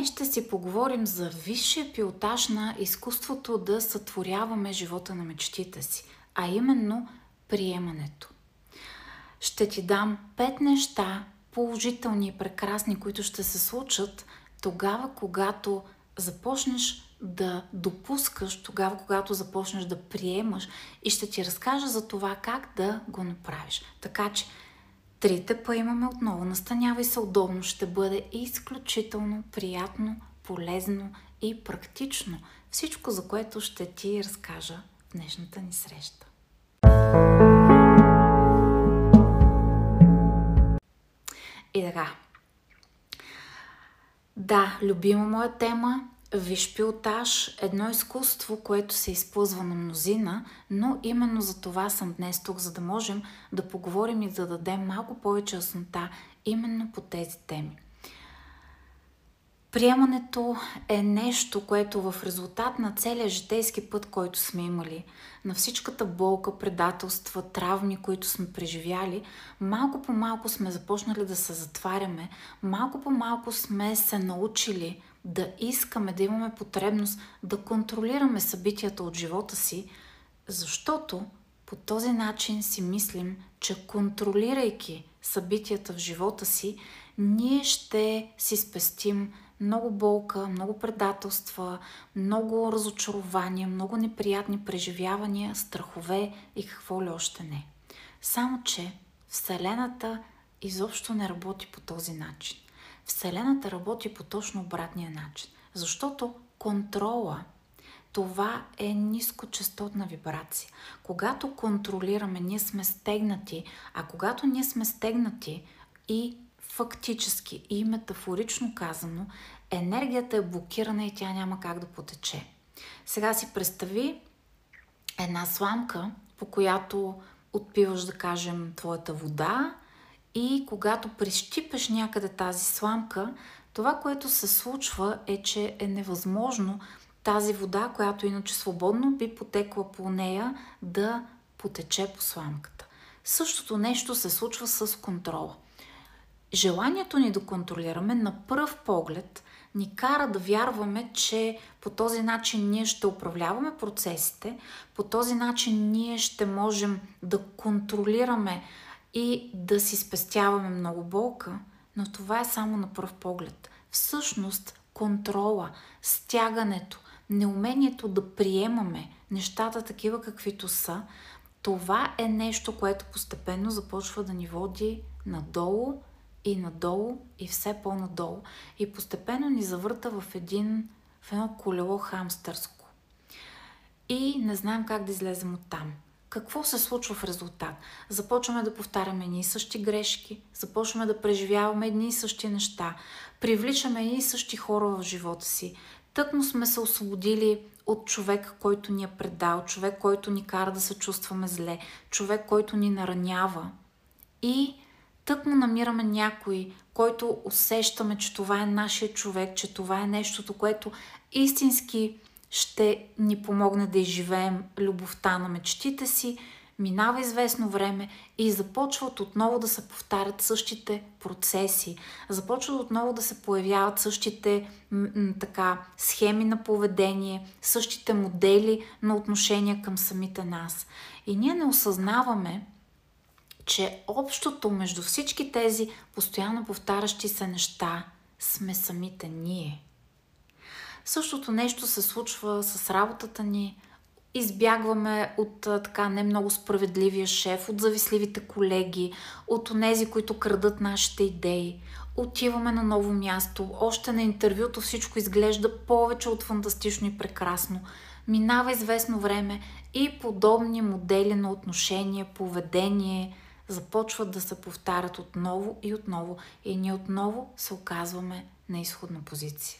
Днес ще си поговорим за висшия пилотаж на изкуството да сътворяваме живота на мечтите си, а именно приемането. Ще ти дам пет неща, положителни и прекрасни, които ще се случат тогава, когато започнеш да допускаш, тогава, когато започнеш да приемаш и ще ти разкажа за това как да го направиш. Така че Трите па имаме отново. Настанявай се удобно. Ще бъде изключително приятно, полезно и практично. Всичко, за което ще ти разкажа в днешната ни среща. И така. Да, любима моя тема Виж пилотаж, едно изкуство, което се използва на мнозина, но именно за това съм днес тук, за да можем да поговорим и да дадем малко повече яснота именно по тези теми. Приемането е нещо, което в резултат на целия житейски път, който сме имали, на всичката болка, предателства, травми, които сме преживяли, малко по малко сме започнали да се затваряме, малко по малко сме се научили да искаме, да имаме потребност да контролираме събитията от живота си, защото по този начин си мислим, че контролирайки събитията в живота си, ние ще си спестим много болка, много предателства, много разочарования, много неприятни преживявания, страхове и какво ли още не. Само, че Вселената изобщо не работи по този начин. Вселената работи по точно обратния начин. Защото контрола, това е нискочастотна вибрация. Когато контролираме, ние сме стегнати, а когато ние сме стегнати и фактически и метафорично казано, енергията е блокирана и тя няма как да потече. Сега си представи една сламка, по която отпиваш, да кажем, твоята вода и когато прищипеш някъде тази сламка, това, което се случва е, че е невъзможно тази вода, която иначе свободно би потекла по нея, да потече по сламката. Същото нещо се случва с контрола. Желанието ни да контролираме на пръв поглед ни кара да вярваме, че по този начин ние ще управляваме процесите, по този начин ние ще можем да контролираме и да си спестяваме много болка, но това е само на пръв поглед. Всъщност, контрола, стягането, неумението да приемаме нещата такива каквито са, това е нещо, което постепенно започва да ни води надолу и надолу и все по-надолу. И постепенно ни завърта в, един, в едно колело хамстърско. И не знаем как да излезем от там. Какво се случва в резултат? Започваме да повтаряме едни и същи грешки, започваме да преживяваме едни и същи неща, привличаме едни и същи хора в живота си. Тъкмо сме се освободили от човек, който ни е предал, човек, който ни кара да се чувстваме зле, човек, който ни наранява. И тък му намираме някой, който усещаме, че това е нашия човек, че това е нещото, което истински ще ни помогне да изживеем любовта на мечтите си, минава известно време и започват отново да се повтарят същите процеси. Започват отново да се появяват същите м- така схеми на поведение, същите модели на отношения към самите нас. И ние не осъзнаваме, че общото между всички тези постоянно повтарящи се неща сме самите ние. Същото нещо се случва с работата ни. Избягваме от така не много справедливия шеф, от зависливите колеги, от онези, които крадат нашите идеи. Отиваме на ново място, още на интервюто всичко изглежда повече от фантастично и прекрасно. Минава известно време и подобни модели на отношение, поведение започват да се повтарят отново и отново и ние отново се оказваме на изходна позиция.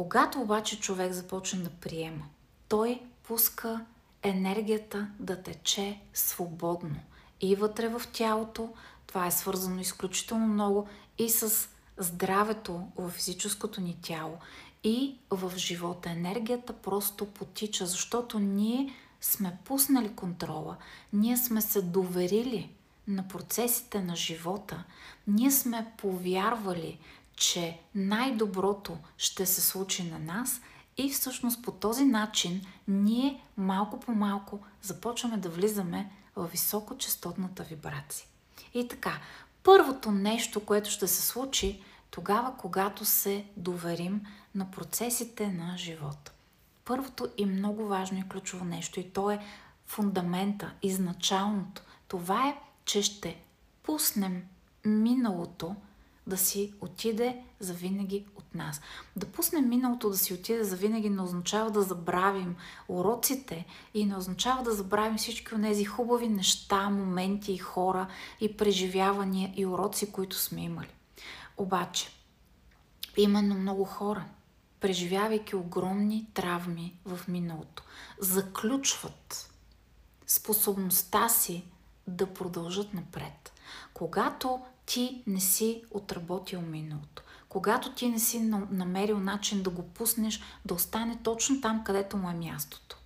Когато обаче човек започне да приема, той пуска енергията да тече свободно. И вътре в тялото, това е свързано изключително много и с здравето в физическото ни тяло и в живота. Енергията просто потича, защото ние сме пуснали контрола, ние сме се доверили на процесите на живота, ние сме повярвали, че най-доброто ще се случи на нас и всъщност по този начин ние малко по малко започваме да влизаме в високочастотната вибрация. И така, първото нещо, което ще се случи тогава, когато се доверим на процесите на живота. Първото и много важно и ключово нещо, и то е фундамента, изначалното. Това е, че ще пуснем миналото да си отиде за винаги от нас. Да пуснем миналото да си отиде за винаги не означава да забравим уроците и не означава да забравим всички от тези хубави неща, моменти и хора и преживявания и уроци, които сме имали. Обаче, именно много хора, преживявайки огромни травми в миналото, заключват способността си да продължат напред. Когато ти не си отработил миналото, когато ти не си намерил начин да го пуснеш да остане точно там, където му е мястото.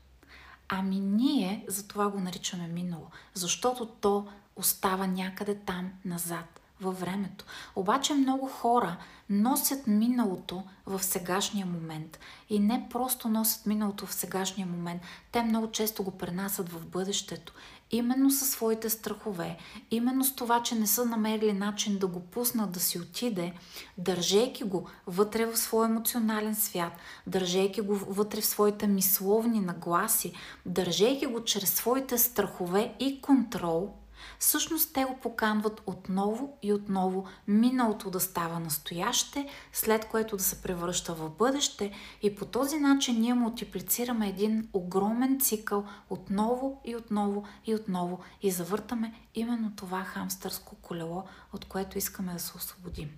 Ами ние за това го наричаме минало, защото то остава някъде там назад във времето. Обаче много хора носят миналото в сегашния момент. И не просто носят миналото в сегашния момент, те много често го пренасят в бъдещето. Именно със своите страхове, именно с това, че не са намерили начин да го пуснат да си отиде, държейки го вътре в своя емоционален свят, държейки го вътре в своите мисловни нагласи, държейки го чрез своите страхове и контрол – Всъщност те го поканват отново и отново миналото да става настояще, след което да се превръща в бъдеще и по този начин ние мултиплицираме един огромен цикъл отново и отново и отново и завъртаме именно това хамстърско колело, от което искаме да се освободим.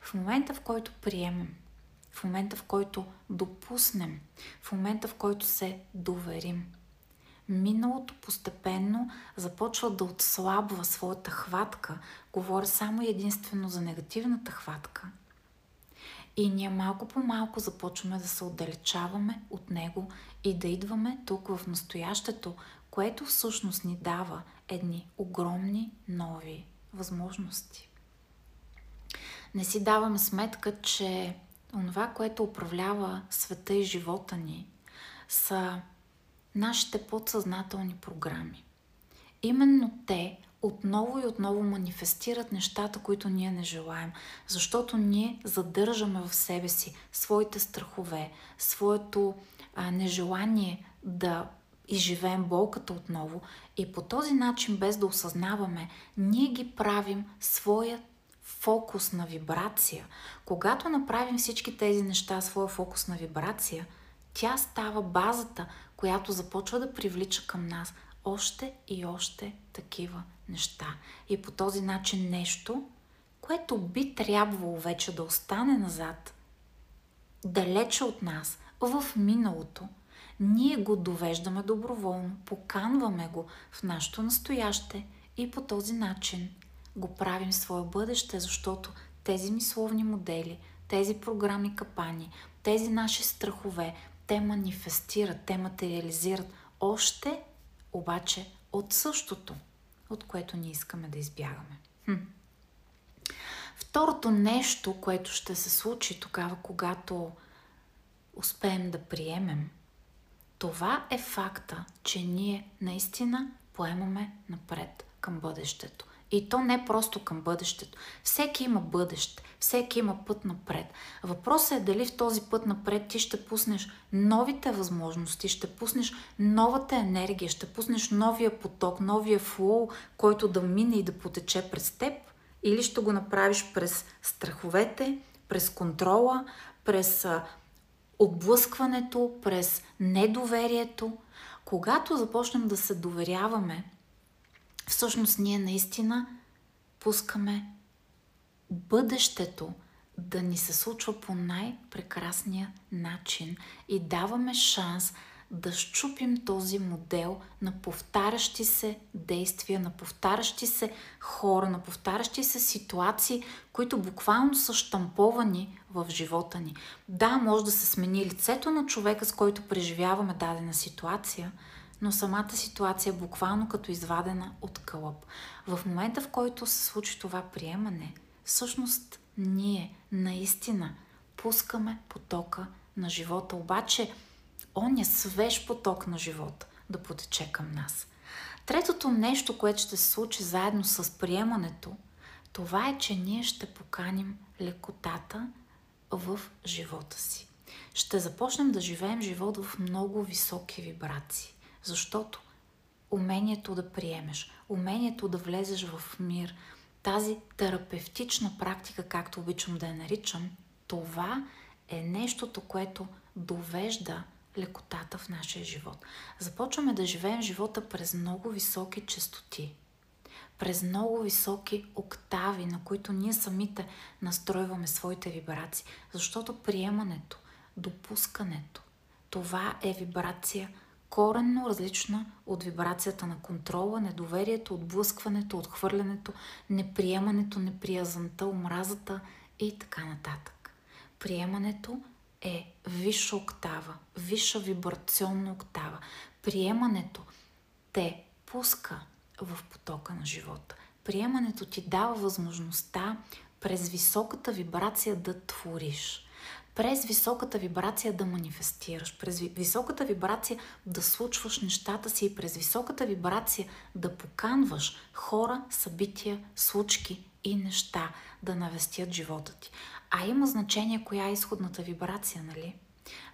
В момента, в който приемем, в момента, в който допуснем, в момента, в който се доверим – миналото постепенно започва да отслабва своята хватка. Говоря само единствено за негативната хватка. И ние малко по малко започваме да се отдалечаваме от него и да идваме тук в настоящето, което всъщност ни дава едни огромни нови възможности. Не си даваме сметка, че това, което управлява света и живота ни, са нашите подсъзнателни програми. Именно те отново и отново манифестират нещата, които ние не желаем, защото ние задържаме в себе си своите страхове, своето а, нежелание да изживеем болката отново и по този начин, без да осъзнаваме, ние ги правим своя фокус на вибрация. Когато направим всички тези неща своя фокус на вибрация, тя става базата, която започва да привлича към нас още и още такива неща. И по този начин нещо, което би трябвало вече да остане назад, далече от нас, в миналото, ние го довеждаме доброволно, поканваме го в нашето настояще и по този начин го правим свое бъдеще, защото тези мисловни модели, тези програми капани, тези наши страхове, те манифестират, те материализират още обаче от същото, от което ние искаме да избягаме. Хм. Второто нещо, което ще се случи тогава, когато успеем да приемем, това е факта, че ние наистина поемаме напред към бъдещето. И то не просто към бъдещето. Всеки има бъдеще, всеки има път напред. Въпросът е дали в този път напред ти ще пуснеш новите възможности, ще пуснеш новата енергия, ще пуснеш новия поток, новия флоу, който да мине и да потече през теб, или ще го направиш през страховете, през контрола, през отблъскването, през недоверието. Когато започнем да се доверяваме всъщност ние наистина пускаме бъдещето да ни се случва по най-прекрасния начин и даваме шанс да щупим този модел на повтарящи се действия, на повтарящи се хора, на повтарящи се ситуации, които буквално са штамповани в живота ни. Да, може да се смени лицето на човека, с който преживяваме дадена ситуация – но самата ситуация е буквално като извадена от кълъп. В момента, в който се случи това приемане, всъщност ние наистина пускаме потока на живота. Обаче, он е свеж поток на живота да потече към нас. Третото нещо, което ще се случи заедно с приемането, това е, че ние ще поканим лекотата в живота си. Ще започнем да живеем живот в много високи вибрации, защото умението да приемеш, умението да влезеш в мир, тази терапевтична практика, както обичам да я наричам, това е нещото, което довежда лекотата в нашия живот. Започваме да живеем живота през много високи частоти, през много високи октави, на които ние самите настройваме своите вибрации, защото приемането, допускането, това е вибрация коренно различна от вибрацията на контрола, недоверието, отблъскването, отхвърлянето, неприемането, неприязанта, омразата и така нататък. Приемането е висша октава, висша вибрационна октава. Приемането те пуска в потока на живота. Приемането ти дава възможността през високата вибрация да твориш през високата вибрация да манифестираш, през високата вибрация да случваш нещата си и през високата вибрация да поканваш хора, събития, случки и неща да навестят живота ти. А има значение коя е изходната вибрация, нали?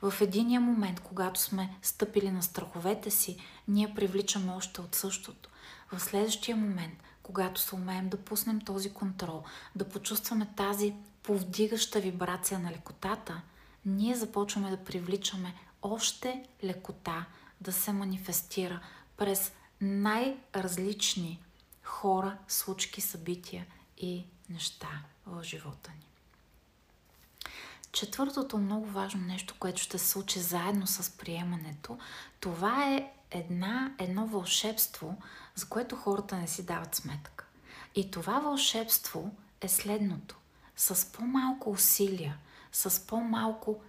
В единия момент, когато сме стъпили на страховете си, ние привличаме още от същото. В следващия момент, когато се умеем да пуснем този контрол, да почувстваме тази повдигаща вибрация на лекотата, ние започваме да привличаме още лекота да се манифестира през най-различни хора, случки, събития и неща в живота ни. Четвъртото много важно нещо, което ще се случи заедно с приемането, това е една, едно вълшебство, за което хората не си дават сметка. И това вълшебство е следното. С по-малко усилия, с по-малко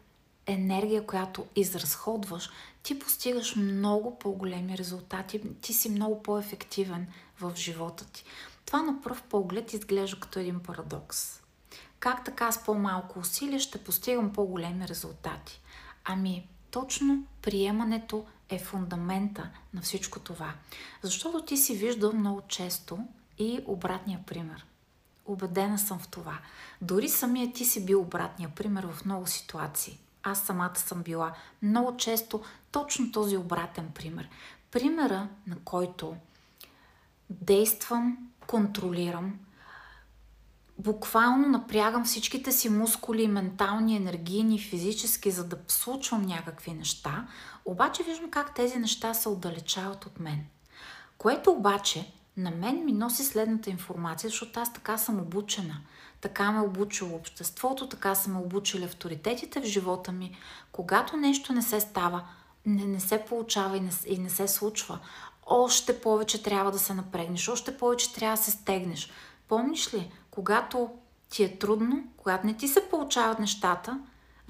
енергия, която изразходваш, ти постигаш много по-големи резултати, ти си много по-ефективен в живота ти. Това на пръв поглед изглежда като един парадокс. Как така с по-малко усилия ще постигам по-големи резултати? Ами, точно приемането е фундамента на всичко това. Защото ти си виждал много често и обратния пример. Обедена съм в това. Дори самия ти си бил обратния пример в много ситуации. Аз самата съм била много често точно този обратен пример. Примера, на който действам, контролирам, буквално напрягам всичките си мускули, ментални, енергийни, физически, за да случвам някакви неща, обаче виждам как тези неща се отдалечават от мен. Което обаче на мен ми носи следната информация, защото аз така съм обучена. Така ме обучило обществото, така са ме обучили авторитетите в живота ми. Когато нещо не се става, не, не се получава и не, и не се случва, още повече трябва да се напрегнеш, още повече трябва да се стегнеш. Помниш ли, когато ти е трудно, когато не ти се получават нещата,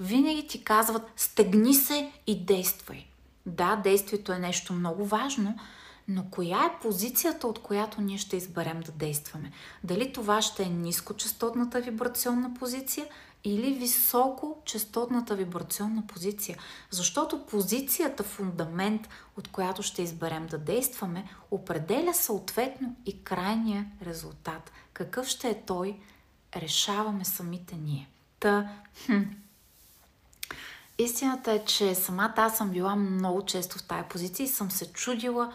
винаги ти казват стегни се и действай. Да, действието е нещо много важно, но коя е позицията, от която ние ще изберем да действаме? Дали това ще е нискочастотната вибрационна позиция или високочастотната вибрационна позиция? Защото позицията, фундамент, от която ще изберем да действаме, определя съответно и крайния резултат. Какъв ще е той, решаваме самите ние. Та, хм, Истината е, че самата аз съм била много често в тая позиция и съм се чудила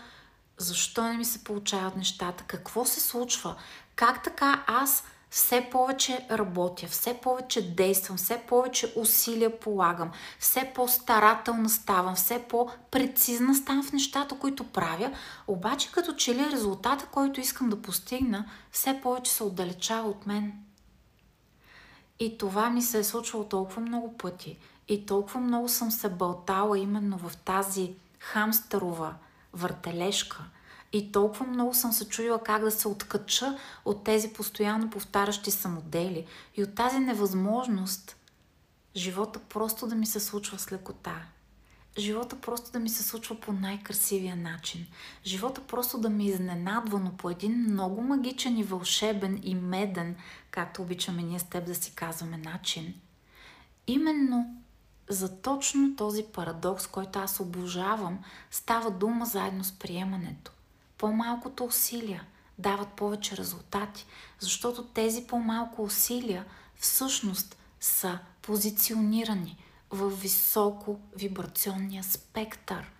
защо не ми се получават нещата, какво се случва, как така аз все повече работя, все повече действам, все повече усилия полагам, все по-старателна ставам, все по-прецизна ставам в нещата, които правя, обаче като че ли резултата, който искам да постигна, все повече се отдалечава от мен. И това ми се е случвало толкова много пъти. И толкова много съм се бълтала именно в тази хамстерова въртележка. И толкова много съм се чудила как да се откача от тези постоянно повтарящи се модели и от тази невъзможност живота просто да ми се случва с лекота. живота просто да ми се случва по най-красивия начин. Живота просто да ми изненадва, но по един много магичен и вълшебен и меден, както обичаме ние с теб да си казваме начин. Именно за точно този парадокс, който аз обожавам, става дума заедно с приемането. По-малкото усилия дават повече резултати, защото тези по-малко усилия всъщност са позиционирани в високо вибрационния спектър.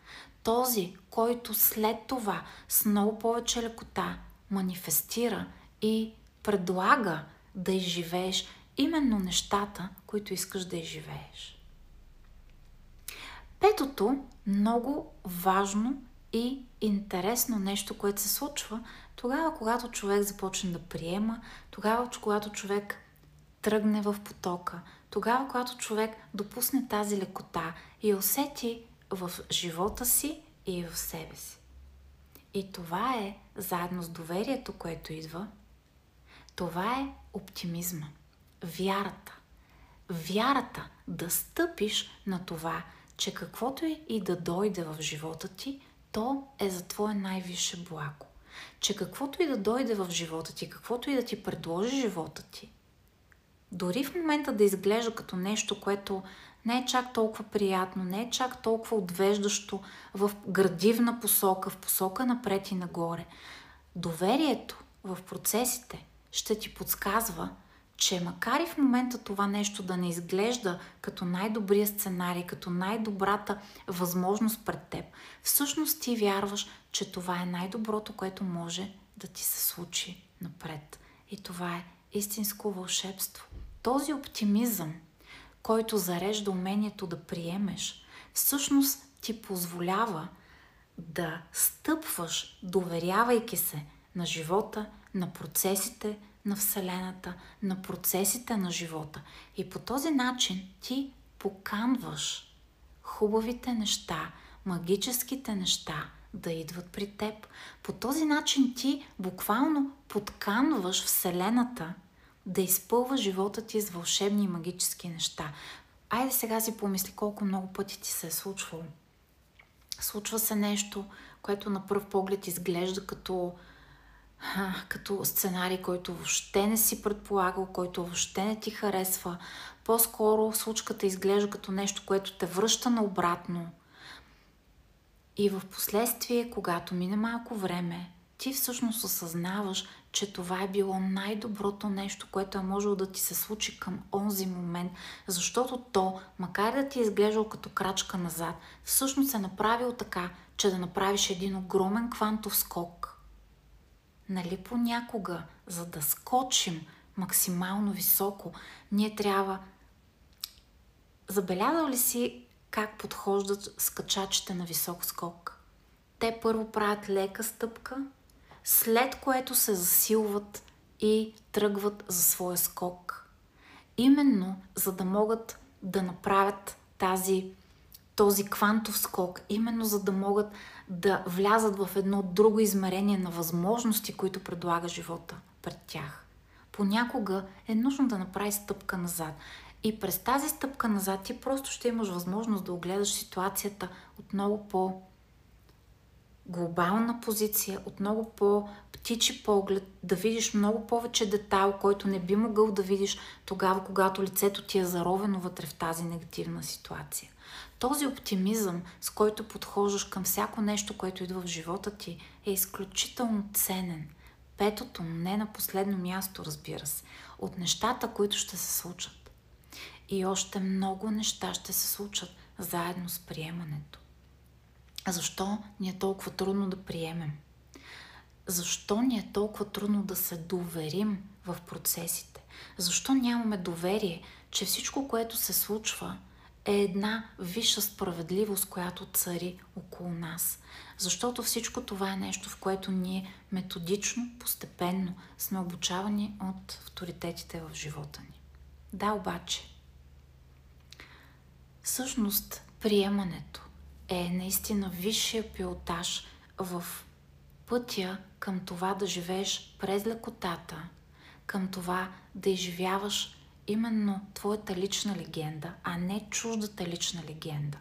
Този, който след това с много повече лекота манифестира и предлага да изживееш именно нещата, които искаш да изживееш. Петото, много важно и интересно нещо, което се случва тогава, когато човек започне да приема, тогава, когато човек тръгне в потока, тогава, когато човек допусне тази лекота и усети в живота си и в себе си. И това е, заедно с доверието, което идва, това е оптимизма, вярата. Вярата да стъпиш на това, че каквото и да дойде в живота ти, то е за твое най-висше благо. Че каквото и да дойде в живота ти, каквото и да ти предложи живота ти, дори в момента да изглежда като нещо, което не е чак толкова приятно, не е чак толкова отвеждащо в градивна посока, в посока напред и нагоре, доверието в процесите ще ти подсказва, че макар и в момента това нещо да не изглежда като най-добрия сценарий, като най-добрата възможност пред теб, всъщност ти вярваш, че това е най-доброто, което може да ти се случи напред. И това е истинско вълшебство. Този оптимизъм, който зарежда умението да приемеш, всъщност ти позволява да стъпваш, доверявайки се на живота, на процесите, на Вселената, на процесите на живота. И по този начин ти поканваш хубавите неща, магическите неща да идват при теб. По този начин ти буквално подканваш Вселената да изпълва живота ти с вълшебни и магически неща. Айде сега си помисли колко много пъти ти се е случвало. Случва се нещо, което на пръв поглед изглежда като като сценарий, който въобще не си предполагал, който въобще не ти харесва. По-скоро случката изглежда като нещо, което те връща наобратно. И в последствие, когато мине малко време, ти всъщност осъзнаваш, че това е било най-доброто нещо, което е можело да ти се случи към онзи момент, защото то, макар да ти е изглеждало като крачка назад, всъщност е направил така, че да направиш един огромен квантов скок нали понякога, за да скочим максимално високо, ние трябва... Забелязал ли си как подхождат скачачите на висок скок? Те първо правят лека стъпка, след което се засилват и тръгват за своя скок. Именно за да могат да направят тази, този квантов скок, именно за да могат да влязат в едно друго измерение на възможности, които предлага живота пред тях. Понякога е нужно да направи стъпка назад. И през тази стъпка назад ти просто ще имаш възможност да огледаш ситуацията от много по глобална позиция, от много по-птичи поглед, да видиш много повече детайл, който не би могъл да видиш тогава, когато лицето ти е заровено вътре в тази негативна ситуация. Този оптимизъм, с който подхождаш към всяко нещо, което идва в живота ти, е изключително ценен. Петото, не на последно място, разбира се, от нещата, които ще се случат. И още много неща ще се случат заедно с приемането. Защо ни е толкова трудно да приемем? Защо ни е толкова трудно да се доверим в процесите? Защо нямаме доверие, че всичко, което се случва, е една висша справедливост, която цари около нас. Защото всичко това е нещо, в което ние методично, постепенно сме обучавани от авторитетите в живота ни. Да, обаче, всъщност приемането е наистина висшия пилотаж в пътя към това да живееш през лекотата, към това да изживяваш именно твоята лична легенда, а не чуждата лична легенда.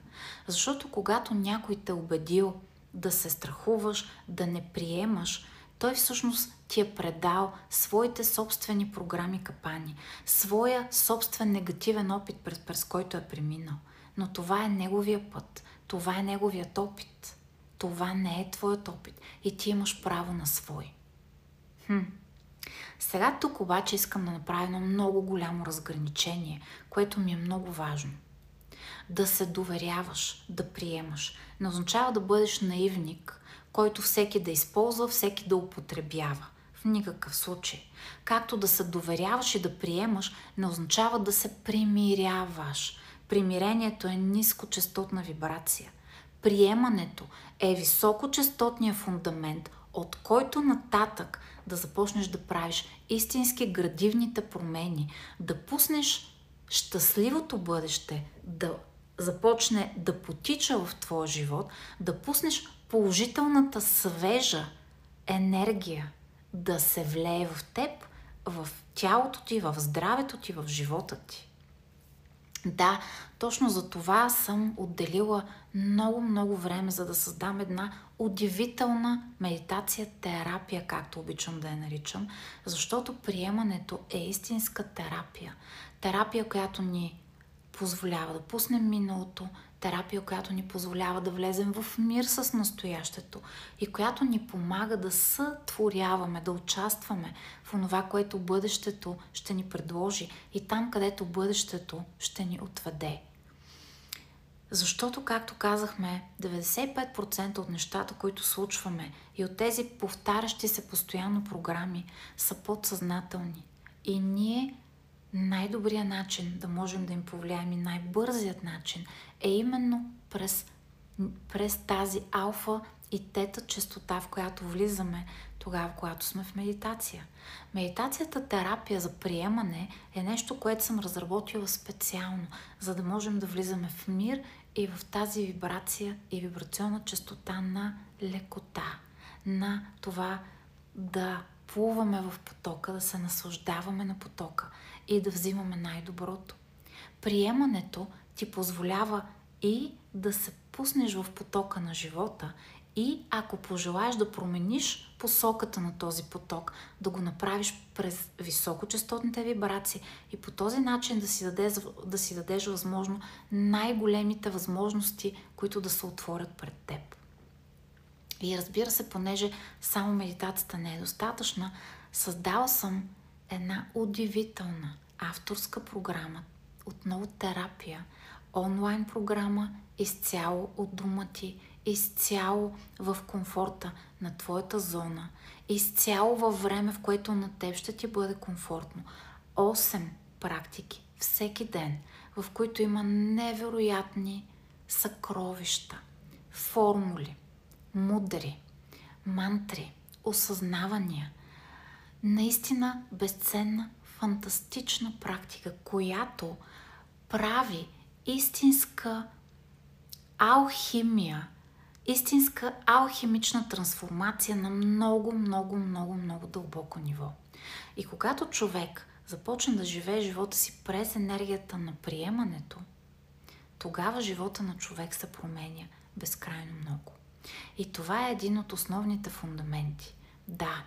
Защото когато някой те е убедил да се страхуваш, да не приемаш, той всъщност ти е предал своите собствени програми капани, своя собствен негативен опит, през, през който е преминал. Но това е неговия път, това е неговият опит. Това не е твоят опит и ти имаш право на свой. Хм. Сега тук обаче искам да направя едно много голямо разграничение, което ми е много важно. Да се доверяваш, да приемаш. Не означава да бъдеш наивник, който всеки да използва, всеки да употребява. В никакъв случай. Както да се доверяваш и да приемаш, не означава да се примиряваш. Примирението е нискочастотна вибрация. Приемането е високочастотният фундамент, от който нататък да започнеш да правиш истински градивните промени, да пуснеш щастливото бъдеще да започне да потича в твоя живот, да пуснеш положителната свежа енергия да се влее в теб, в тялото ти, в здравето ти, в живота ти. Да, точно за това съм отделила много-много време, за да създам една удивителна медитация, терапия, както обичам да я наричам, защото приемането е истинска терапия. Терапия, която ни позволява да пуснем миналото, терапия, която ни позволява да влезем в мир с настоящето и която ни помага да сътворяваме, да участваме в това, което бъдещето ще ни предложи и там, където бъдещето ще ни отведе. Защото, както казахме, 95% от нещата, които случваме и от тези повтарящи се постоянно програми са подсъзнателни. И ние най-добрият начин да можем да им повлияем и най-бързият начин е именно през, през тази алфа и тета частота, в която влизаме тогава, когато сме в медитация. Медитацията, терапия за приемане е нещо, което съм разработила специално, за да можем да влизаме в мир и в тази вибрация и вибрационна частота на лекота, на това да плуваме в потока, да се наслаждаваме на потока и да взимаме най-доброто. Приемането ти позволява и да се пуснеш в потока на живота и ако пожелаеш да промениш посоката на този поток, да го направиш през високочастотните вибрации и по този начин да си дадеш, да си дадеш възможно най-големите възможности, които да се отворят пред теб. И разбира се, понеже само медитацията не е достатъчна, създала съм една удивителна авторска програма, отново терапия, онлайн програма, изцяло от дома ти, изцяло в комфорта на твоята зона, изцяло във време, в което на теб ще ти бъде комфортно. 8 практики всеки ден, в които има невероятни съкровища, формули, мудри, мантри, осъзнавания. Наистина безценна, фантастична практика, която прави истинска алхимия, истинска алхимична трансформация на много, много, много, много дълбоко ниво. И когато човек започне да живее живота си през енергията на приемането, тогава живота на човек се променя безкрайно много. И това е един от основните фундаменти. Да,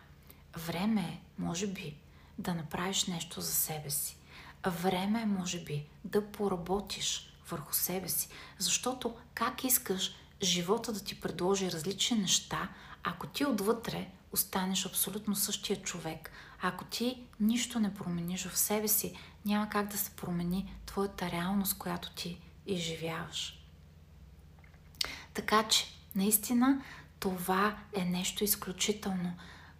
време е, може би, да направиш нещо за себе си. Време е, може би, да поработиш върху себе си. Защото как искаш живота да ти предложи различни неща, ако ти отвътре останеш абсолютно същия човек, ако ти нищо не промениш в себе си, няма как да се промени твоята реалност, която ти изживяваш. Така че, наистина, това е нещо изключително.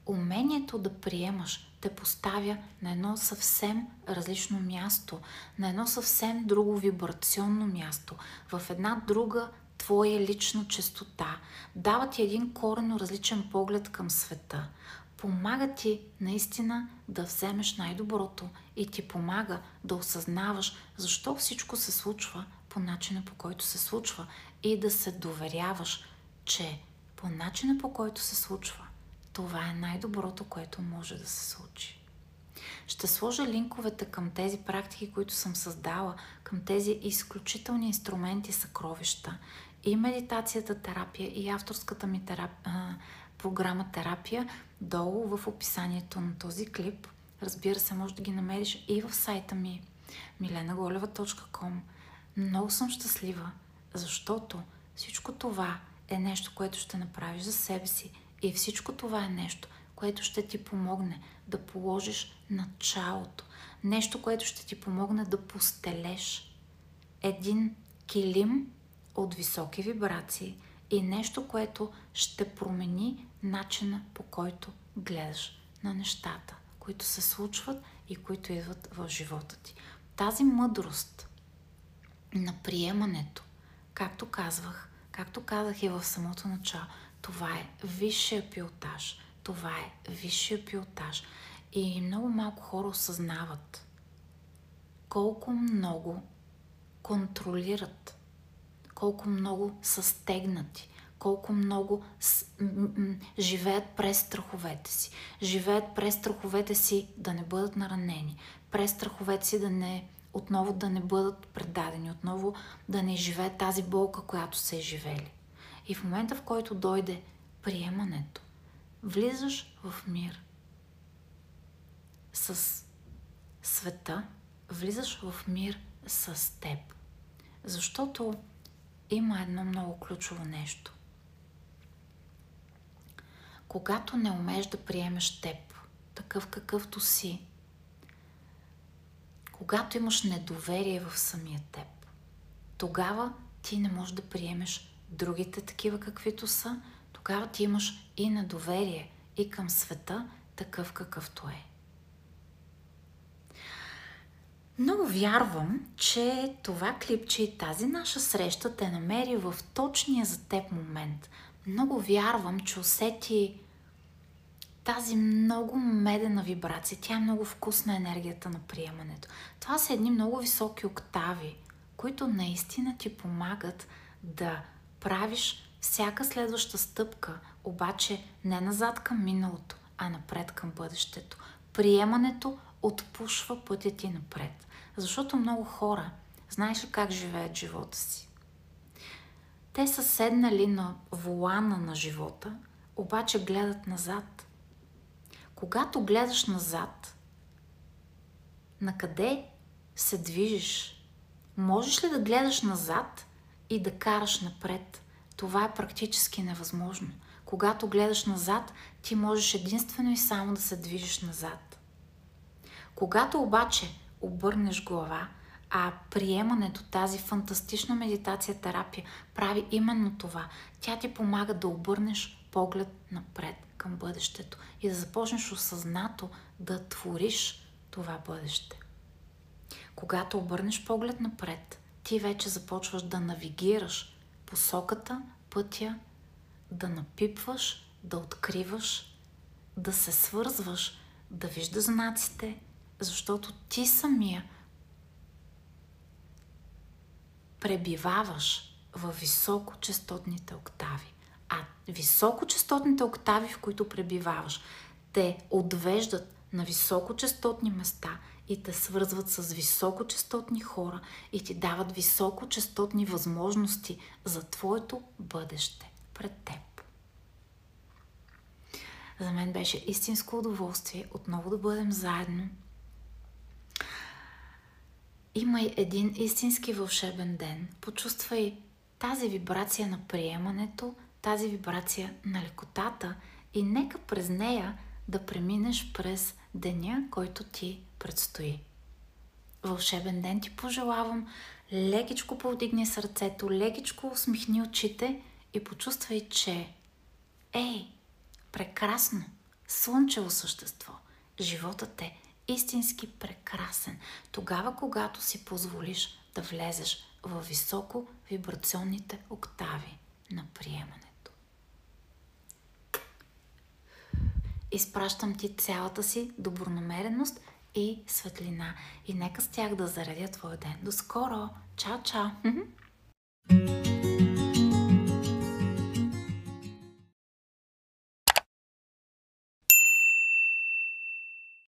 Умението да приемаш те поставя на едно съвсем различно място, на едно съвсем друго вибрационно място, в една друга твоя лична чистота, дава ти един корено различен поглед към света, помага ти наистина да вземеш най-доброто и ти помага да осъзнаваш защо всичко се случва по начина по който се случва и да се доверяваш, че по начина по който се случва това е най-доброто, което може да се случи. Ще сложа линковете към тези практики, които съм създала, към тези изключителни инструменти, съкровища. И медитацията терапия, и авторската ми терапия, програма терапия долу в описанието на този клип. Разбира се, може да ги намериш и в сайта ми milenaголева.com. Много съм щастлива, защото всичко това е нещо, което ще направиш за себе си и всичко това е нещо, което ще ти помогне да положиш началото. Нещо, което ще ти помогне да постелеш един килим от високи вибрации и нещо, което ще промени начина по който гледаш на нещата, които се случват и които идват в живота ти. Тази мъдрост на приемането, както казвах, както казах и в самото начало, това е висшия пилотаж. Това е висшия пилотаж. И много малко хора осъзнават колко много контролират, колко много са стегнати, колко много с, м- м- живеят през страховете си. Живеят през страховете си да не бъдат наранени, през страховете си да не отново да не бъдат предадени, отново да не живеят тази болка, която са живели. И в момента, в който дойде приемането, влизаш в мир с света, влизаш в мир с теб. Защото има едно много ключово нещо. Когато не умееш да приемеш теб, такъв какъвто си, когато имаш недоверие в самия теб, тогава ти не можеш да приемеш другите такива каквито са, тогава ти имаш и недоверие и към света такъв какъвто е. Много вярвам, че това клипче и тази наша среща те намери в точния за теб момент. Много вярвам, че усети тази много медена вибрация. Тя е много вкусна енергията на приемането. Това са едни много високи октави, които наистина ти помагат да правиш всяка следваща стъпка, обаче не назад към миналото, а напред към бъдещето. Приемането отпушва пътя ти напред. Защото много хора, знаеш ли как живеят живота си? Те са седнали на волана на живота, обаче гледат назад. Когато гледаш назад, на къде се движиш? Можеш ли да гледаш назад и да караш напред? Това е практически невъзможно. Когато гледаш назад, ти можеш единствено и само да се движиш назад. Когато обаче обърнеш глава, а приемането, тази фантастична медитация, терапия прави именно това. Тя ти помага да обърнеш поглед напред към бъдещето и да започнеш осъзнато да твориш това бъдеще. Когато обърнеш поглед напред, ти вече започваш да навигираш посоката, пътя, да напипваш, да откриваш, да се свързваш, да виждаш знаците, защото ти самия пребиваваш в високочастотните октави. А високочастотните октави, в които пребиваваш, те отвеждат на високочастотни места и те свързват с високочастотни хора и ти дават високочастотни възможности за твоето бъдеще пред теб. За мен беше истинско удоволствие отново да бъдем заедно – Имай един истински вълшебен ден. Почувствай тази вибрация на приемането, тази вибрация на лекотата и нека през нея да преминеш през деня, който ти предстои. Вълшебен ден ти пожелавам. Лекичко повдигни сърцето, лекичко усмихни очите и почувствай, че ей, прекрасно, слънчево същество, животът е истински прекрасен. Тогава, когато си позволиш да влезеш в високо вибрационните октави на приемането. Изпращам ти цялата си добронамереност и светлина. И нека с тях да заредя твоя ден. До скоро! Чао, чао!